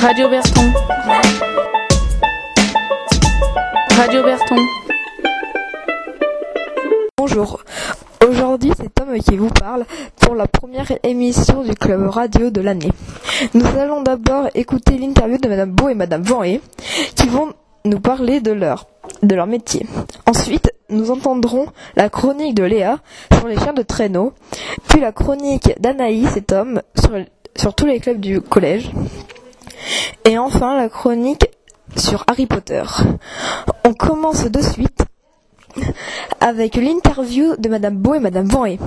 Radio Berton. Radio Berton. Bonjour. Aujourd'hui, c'est Tom qui vous parle pour la première émission du club radio de l'année. Nous allons d'abord écouter l'interview de Madame Beau et Madame Vanhé qui vont nous parler de leur, métier. Ensuite, nous entendrons la chronique de Léa sur les chiens de traîneau, puis la chronique d'Anaïs et Tom sur tous les clubs du collège, et enfin la chronique sur Harry Potter. On commence de suite avec l'interview de Madame Beau et Madame Vanhé.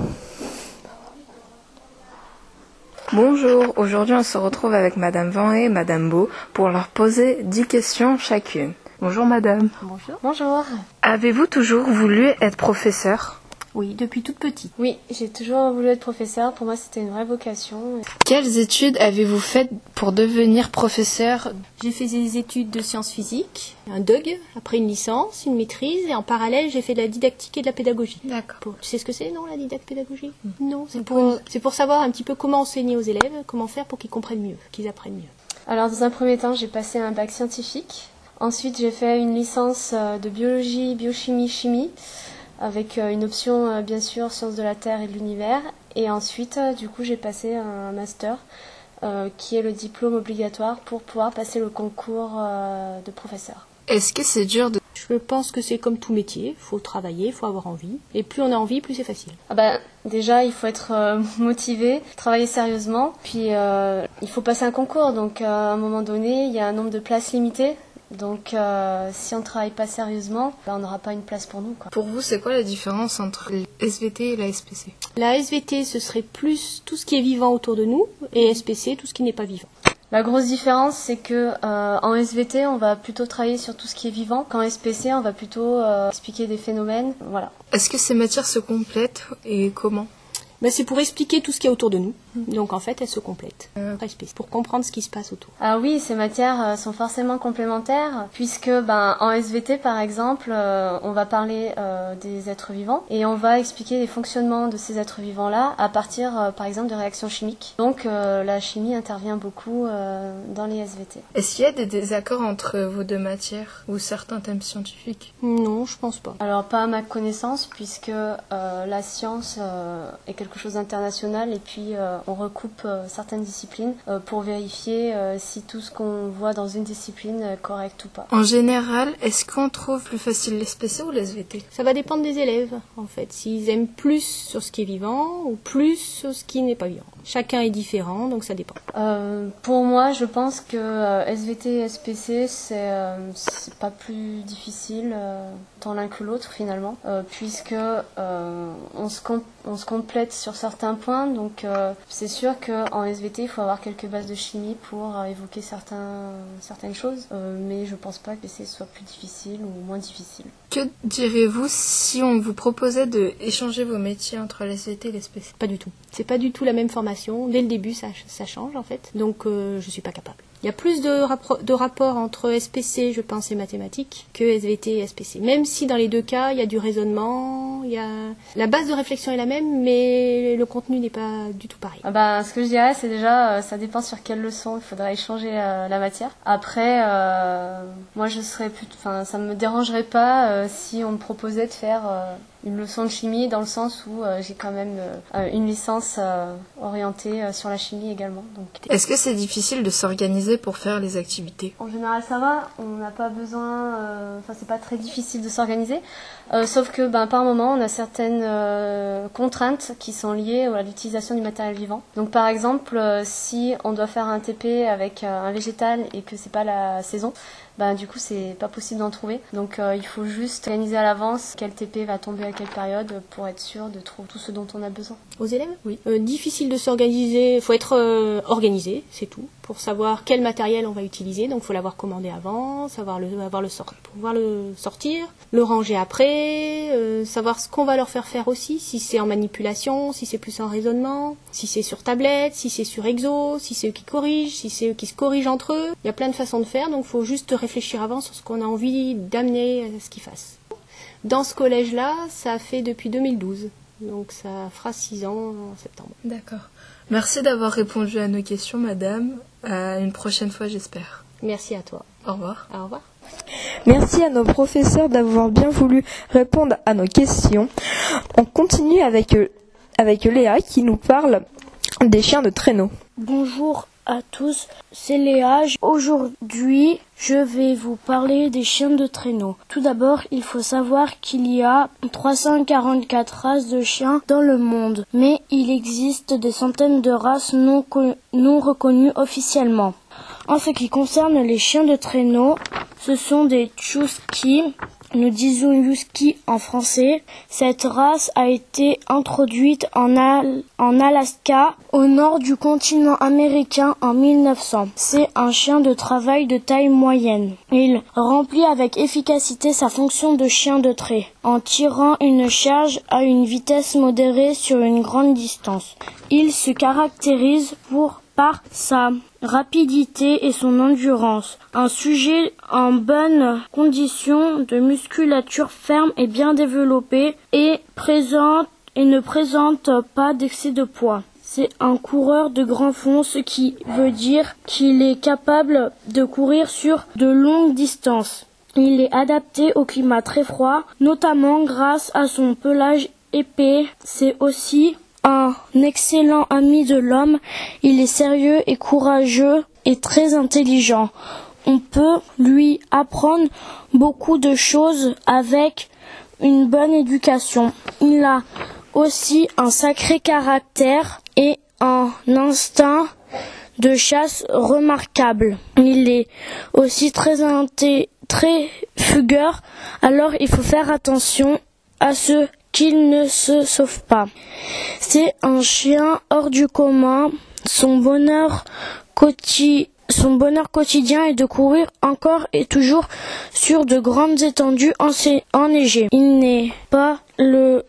Bonjour, aujourd'hui on se retrouve avec Madame Vanhé et Madame Beau pour leur poser 10 questions chacune. Bonjour Madame. Bonjour. Bonjour. Avez-vous toujours voulu être professeur? Oui, depuis toute petite. Oui, j'ai toujours voulu être professeur. Pour moi, c'était une vraie vocation. Quelles études avez-vous faites pour devenir professeur? J'ai fait des études de sciences physiques, un DUG, après une licence, une maîtrise, et en parallèle, j'ai fait de la didactique et de la pédagogie. D'accord. Tu sais ce que c'est, non, la didactique pédagogie Non, c'est pour, c'est pour savoir un petit peu comment enseigner aux élèves, comment faire pour qu'ils comprennent mieux, qu'ils apprennent mieux. Alors, dans un premier temps, j'ai passé un bac scientifique. Ensuite, j'ai fait une licence euh, de biologie, biochimie, chimie, avec euh, une option, euh, bien sûr, sciences de la Terre et de l'univers. Et ensuite, euh, du coup, j'ai passé un master euh, qui est le diplôme obligatoire pour pouvoir passer le concours euh, de professeur. Est-ce que c'est dur de... Je pense que c'est comme tout métier, faut travailler, faut avoir envie, et plus on a envie, plus c'est facile. Ah bah, déjà, il faut être euh, motivé, travailler sérieusement, puis il faut passer un concours. Donc, à un moment donné, il y a un nombre de places limitées. Donc, euh, si on ne travaille pas sérieusement, bah, on n'aura pas une place pour nous. Quoi. Pour vous, c'est quoi la différence entre SVT et la SPC La SVT, ce serait plus tout ce qui est vivant autour de nous, et SPC, tout ce qui n'est pas vivant. La grosse différence, c'est que euh, en SVT, on va plutôt travailler sur tout ce qui est vivant. Qu'en SPC, on va plutôt euh, expliquer des phénomènes. Voilà. Est-ce que ces matières se complètent et comment? Ben, c'est pour expliquer tout ce qui est autour de nous. Donc en fait, elles se complètent. SPC, pour comprendre ce qui se passe autour. Ah oui, ces matières euh, sont forcément complémentaires puisque ben, en SVT par exemple, euh, on va parler euh, des êtres vivants et on va expliquer les fonctionnements de ces êtres vivants-là à partir euh, par exemple de réactions chimiques. Donc euh, la chimie intervient beaucoup euh, dans les SVT. Est-ce qu'il y a des désaccords entre vos deux matières ou certains thèmes scientifiques? Non, je pense pas. Alors pas à ma connaissance puisque euh, la science euh, est quelque chose d'international et puis euh, on recoupe euh, certaines disciplines euh, pour vérifier euh, si tout ce qu'on voit dans une discipline est correct ou pas. En général, est-ce qu'on trouve plus facile les SPC ou les SVT Ça va dépendre des élèves, en fait. S'ils aiment plus sur ce qui est vivant ou plus sur ce qui n'est pas vivant. Chacun est différent, donc ça dépend. Euh, pour moi, je pense que euh, SVT et SPC, c'est euh, pas plus difficile euh, tant l'un que l'autre finalement, euh, puisque euh, on, se on se complète sur certains points. Donc euh, c'est sûr qu'en SVT, il faut avoir quelques bases de chimie pour euh, évoquer certains, certaines choses, Euh, mais je pense pas que SPC soit plus difficile ou moins difficile. Que direz-vous si on vous proposait de échanger vos métiers entre SVT et les SPC Pas du tout. C'est pas du tout la même formation. Dès le début, ça, ça change en fait. Donc euh, je suis pas capable. Il y a plus de, rappro- de rapport entre SPC, je pense, et mathématiques que SVT et SPC. Même si dans les deux cas, il y a du raisonnement, il y a la base de réflexion est la même, mais le contenu n'est pas du tout pareil. Ah bah, ce que je dirais, c'est déjà, euh, ça dépend sur quelle leçon il faudrait échanger euh, la matière. Après, euh, moi, je serais plus, enfin, ça me dérangerait pas si on me proposait de faire une leçon de chimie dans le sens où euh, j'ai quand même euh, une licence euh, orientée euh, sur la chimie également. Donc, Est-ce que c'est difficile de s'organiser pour faire les activités? En général, ça va. On n'a pas besoin. euh, Enfin, c'est pas très difficile de s'organiser. Euh, sauf que, ben, par moment, on a certaines euh, contraintes qui sont liées à l'utilisation du matériel vivant. Donc, par exemple, euh, si on doit faire un TP avec euh, un végétal et que c'est pas la saison, ben, du coup, c'est pas possible d'en trouver. Donc, euh, il faut juste organiser à l'avance quel TP va tomber à quelle période pour être sûr de trouver tout ce dont on a besoin. Aux élèves? Oui. Euh, difficile de s'organiser. Il faut être euh, organisé, c'est tout, pour savoir quel matériel on va utiliser. Donc, il faut l'avoir commandé avant, savoir le, avoir le sort, pouvoir le sortir, le ranger après, savoir ce qu'on va leur faire faire aussi, si c'est en manipulation, si c'est plus en raisonnement, si c'est sur tablette, si c'est sur exo, si c'est eux qui corrigent, si c'est eux qui se corrigent entre eux. Il y a plein de façons de faire, donc il faut juste réfléchir avant sur ce qu'on a envie d'amener à ce qu'ils fassent. Dans ce collège-là, ça a fait depuis 2012. Donc ça fera six ans en septembre. D'accord. Merci d'avoir répondu à nos questions, madame, À une prochaine fois, j'espère. Merci à toi. Au revoir. Au revoir. Merci à nos professeurs d'avoir bien voulu répondre à nos questions. On continue avec, euh, avec Léa qui nous parle des chiens de traîneau. Bonjour à tous, c'est Léa. Aujourd'hui, je vais vous parler des chiens de traîneau. Tout d'abord, il faut savoir qu'il y a 344 races de chiens dans le monde, mais il existe des centaines de races non, non reconnues officiellement. En ce qui concerne les chiens de traîneau, ce sont des Chusky, nous disons Husky en français. Cette race a été introduite en, Al- en Alaska, au nord du continent américain en 1900. C'est un chien de travail de taille moyenne. Il remplit avec efficacité sa fonction de chien de trait, en tirant une charge à une vitesse modérée sur une grande distance. Il se caractérise pour par sa rapidité et son endurance. Un sujet en bonne condition de musculature ferme et bien développé et présente et ne présente pas d'excès de poids. C'est un coureur de grand fond, ce qui veut dire qu'il est capable de courir sur de longues distances. Il est adapté au climat très froid, notamment grâce à son pelage épais. C'est aussi un excellent ami de l'homme. Il est sérieux et courageux et très intelligent. On peut lui apprendre beaucoup de choses avec une bonne éducation. Il a aussi un sacré caractère et un instinct de chasse remarquable. Il est aussi très très fugueur, alors il faut faire attention à ce qu'il ne se sauve pas. C'est un chien hors du commun. Son bonheur, quotidien est de courir encore et toujours sur de grandes étendues enneigées. Il n'est pas le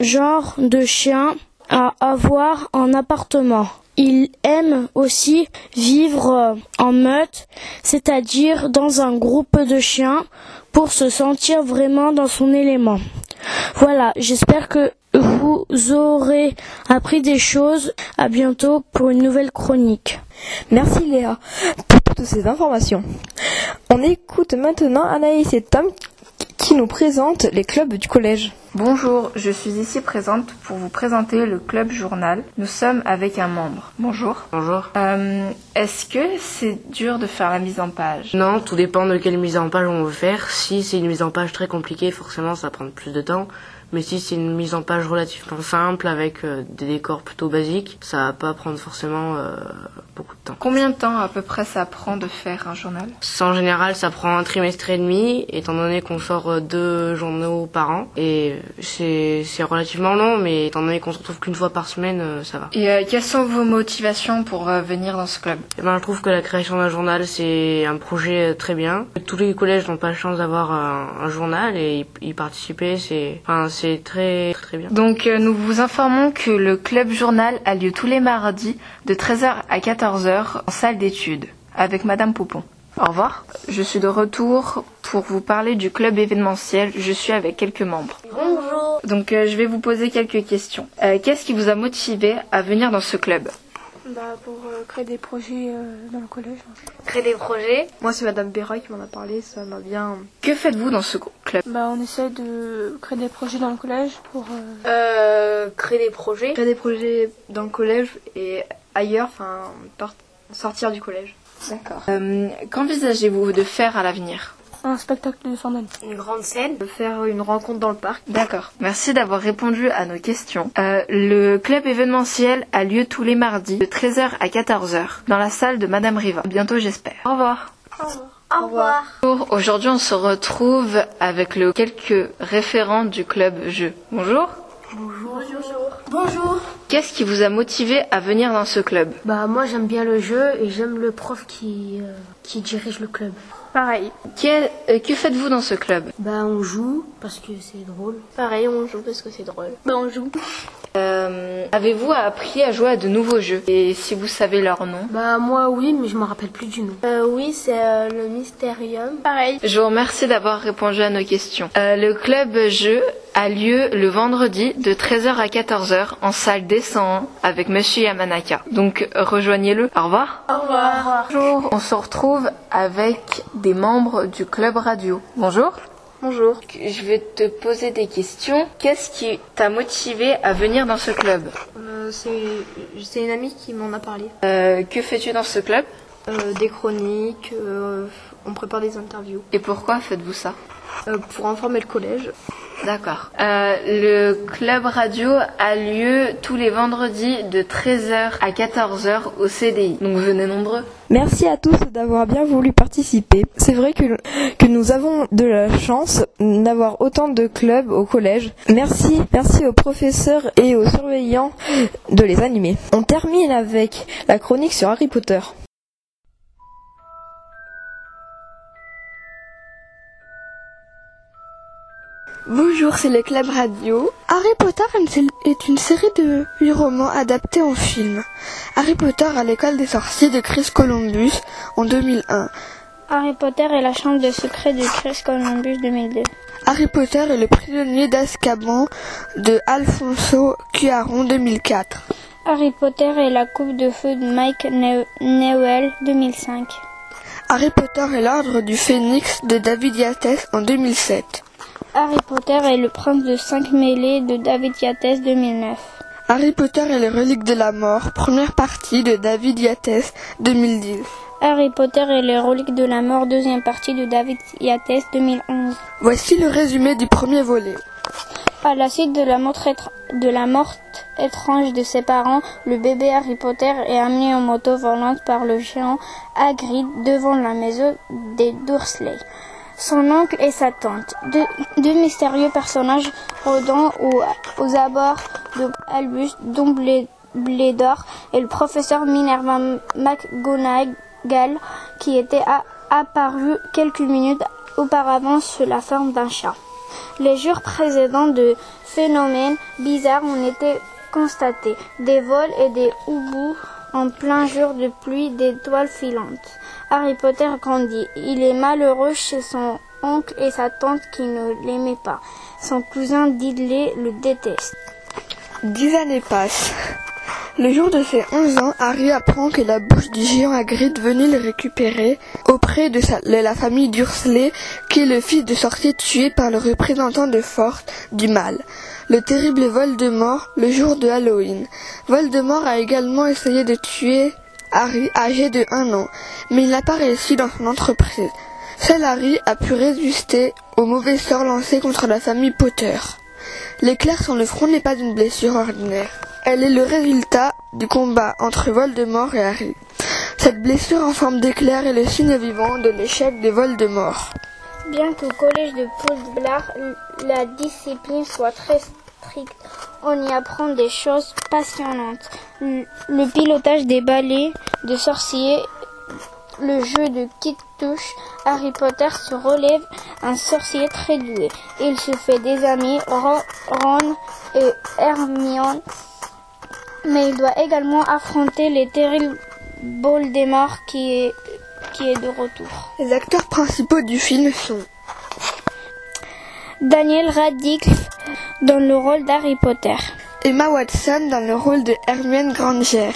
genre de chien à avoir en appartement. Il aime aussi vivre en meute, c'est-à-dire dans un groupe de chiens pour se sentir vraiment dans son élément. Voilà, j'espère que vous aurez appris des choses. À bientôt pour une nouvelle chronique. Merci Léa pour toutes ces informations. On écoute maintenant Anaïs et Tom qui nous présentent les clubs du collège. Bonjour, je suis ici présente pour vous présenter le club journal. Nous sommes avec un membre. Bonjour. Bonjour. Euh, Est-ce que c'est dur de faire la mise en page? Non, tout dépend de quelle mise en page on veut faire. Si c'est une mise en page très compliquée, forcément ça va prendre plus de temps. Mais si c'est une mise en page relativement simple avec euh, des décors plutôt basiques, ça va pas prendre forcément euh, beaucoup de temps. Combien de temps à peu près ça prend de faire un journal? En général, ça prend un trimestre et demi, étant donné qu'on sort euh, deux journaux par an. Et c'est relativement long, mais étant donné qu'on se retrouve qu'une fois par semaine, ça va. Et quelles sont vos motivations pour venir dans ce club? Eh ben, je trouve que la création d'un journal, c'est un projet très bien. Tous les collèges n'ont pas la chance d'avoir un, un journal et y, y participer, c'est enfin, c'est très, très bien. Donc euh, nous vous informons que le club journal a lieu tous les mardis de 13h à 14h en salle d'études avec Madame Poupon. Au revoir. Je suis de retour pour vous parler du club événementiel. Je suis avec quelques membres. Bonjour. Donc euh, je vais vous poser quelques questions. Euh, Qu'est-ce qui vous a motivé à venir dans ce club? Bah, pour euh, créer des projets euh, dans le collège. Créer des projets? Moi c'est Madame Béra qui m'en a parlé, ça m'a bien... Que faites-vous dans ce club Bah, on essaie de créer des projets dans le collège pour. euh, Euh, créer des projets. Créer des projets dans le collège et ailleurs, enfin sortir du collège. D'accord. Euh, Qu'envisagez-vous de faire à l'avenir? Un spectacle de fin d'année. Une grande scène. Faire une rencontre dans le parc. D'accord. Merci d'avoir répondu à nos questions. Euh, le club événementiel a lieu tous les mardis de 13h à 14h dans la salle de Madame Riva. À bientôt j'espère. Au revoir. Au revoir. Bonjour. Aujourd'hui on se retrouve avec le quelques référents du club jeu. Bonjour. Bonjour. Qu'est-ce qui vous a motivé à venir dans ce club? Bah moi j'aime bien le jeu et j'aime le prof qui euh, qui dirige le club. Pareil. Quel- euh, Que faites-vous dans ce club? Bah on joue parce que c'est drôle. Pareil, on joue parce que c'est drôle. Bah, on joue. Euh, Avez-vous appris à jouer à de nouveaux jeux? Et si vous savez leur nom? Bah moi oui mais je me rappelle plus du nom. Euh, oui, c'est euh, le Mysterium. Pareil. Je vous remercie d'avoir répondu à nos questions. Euh, le club jeu a lieu le vendredi de 13h à 14h en salle D 101 avec Monsieur Yamanaka. Donc rejoignez-le. Au revoir. Au revoir. Bonjour. On se retrouve avec des membres du club radio. Bonjour. Bonjour. Je vais te poser des questions. Qu'est-ce qui t'a motivé à venir dans ce club Euh, c'est une amie qui m'en a parlé. Euh, Que fais-tu dans ce club Euh, des chroniques, on prépare des interviews. Et pourquoi faites-vous ça pour informer le collège. D'accord. Euh, le club radio a lieu tous les vendredis de 13h à 14h au CDI. Donc venez nombreux. Merci à tous d'avoir bien voulu participer. C'est vrai que, que nous avons de la chance d'avoir autant de clubs au collège. Merci, merci aux professeurs et aux surveillants de les animer. On termine avec la chronique sur Harry Potter. Bonjour, c'est le Club Radio. Harry Potter est une série de huit romans adaptés en film. Harry Potter à l'école des sorciers de Chris Columbus en 2001. Harry Potter et la chambre de secret de Chris Columbus 2002. Harry Potter et le prisonnier d'Azkaban de Alfonso Cuarón 2004. Harry Potter et la coupe de feu de Mike Ne- Newell 2005. Harry Potter et l'ordre du Phénix de David Yates en 2007. Harry Potter et le prince de 5 mêlées de David Yates 2009. Harry Potter et les reliques de la mort, première partie de David Yates 2010. Harry Potter et les reliques de la mort, deuxième partie de David Yates 2011. Voici le résumé du premier volet. À la suite de la, mort de la étrange de ses parents, le bébé Harry Potter est amené en moto volante par le géant Hagrid devant la maison des Dursley. Son oncle et sa tante, deux, mystérieux personnages rôdant aux, abords de Albus, dont Blé- Blédor et le professeur Minerva McGonagall, qui était apparu quelques minutes auparavant sous la forme d'un chat. Les jours précédents de phénomènes bizarres ont été constatés. Des vols et des houbous en plein jour de pluie d'étoiles filantes. Harry Potter grandit. Il est malheureux chez son oncle et sa tante qui ne l'aimaient pas. Son cousin Dudley le déteste. Dix années passent. Le jour de ses 11 ans, Harry apprend que la bouche du géant Hagrid venait le récupérer auprès de, de la famille Dursley, qui est le fils de sorcier tué par le représentant de force du mal, le terrible Voldemort, le jour de Halloween. Voldemort a également essayé de tuer Harry, âgé de 1 an, mais il n'a pas réussi dans son entreprise. Seul Harry a pu résister aux mauvais sorts lancés contre la famille Potter. L'éclair sur le front n'est pas une blessure ordinaire. Elle est le résultat du combat entre Voldemort et Harry. Cette blessure en forme d'éclair est le signe vivant de l'échec de Voldemort. Bien qu'au collège de Poudlard, la discipline soit très stricte, on y apprend des choses passionnantes. Le pilotage des balais de sorciers, le jeu de kit touche, Harry Potter se relève un sorcier très doué. Il se fait des amis, Ron, Ron et Hermione, mais il doit également affronter les terribles Voldemort qui est, Les acteurs principaux du film sont Daniel Radcliffe dans le rôle d'Harry Potter. Emma Watson dans le rôle de Hermione Granger,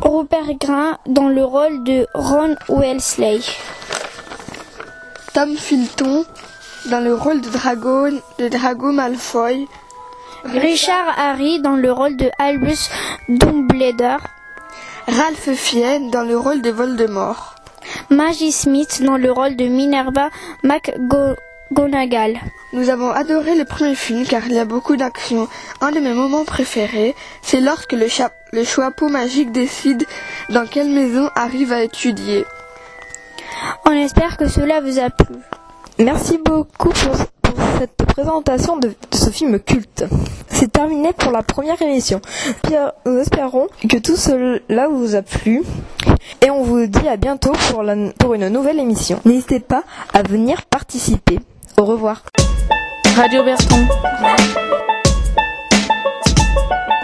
Rupert Grint dans le rôle de Ron Weasley. Tom Felton dans le rôle de Drago, de Drago Malfoy, Richard Harry dans le rôle de Albus Dumbledore. Ralph Fiennes dans le rôle de Voldemort. Maggie Smith dans le rôle de Minerva McGonagall. Nous avons adoré le premier film car il y a beaucoup d'action. Un de mes moments préférés, c'est lorsque le, cha- le chapeau magique décide dans quelle maison Harry va étudier. On espère que cela vous a plu. Merci beaucoup pour, pour cette présentation de, de ce film culte. C'est terminé pour la première émission. Euh, Nous espérons que tout cela vous a plu et on vous dit à bientôt pour, une nouvelle émission. N'hésitez pas à venir participer. Au revoir. Radio Berton.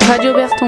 Radio Berton.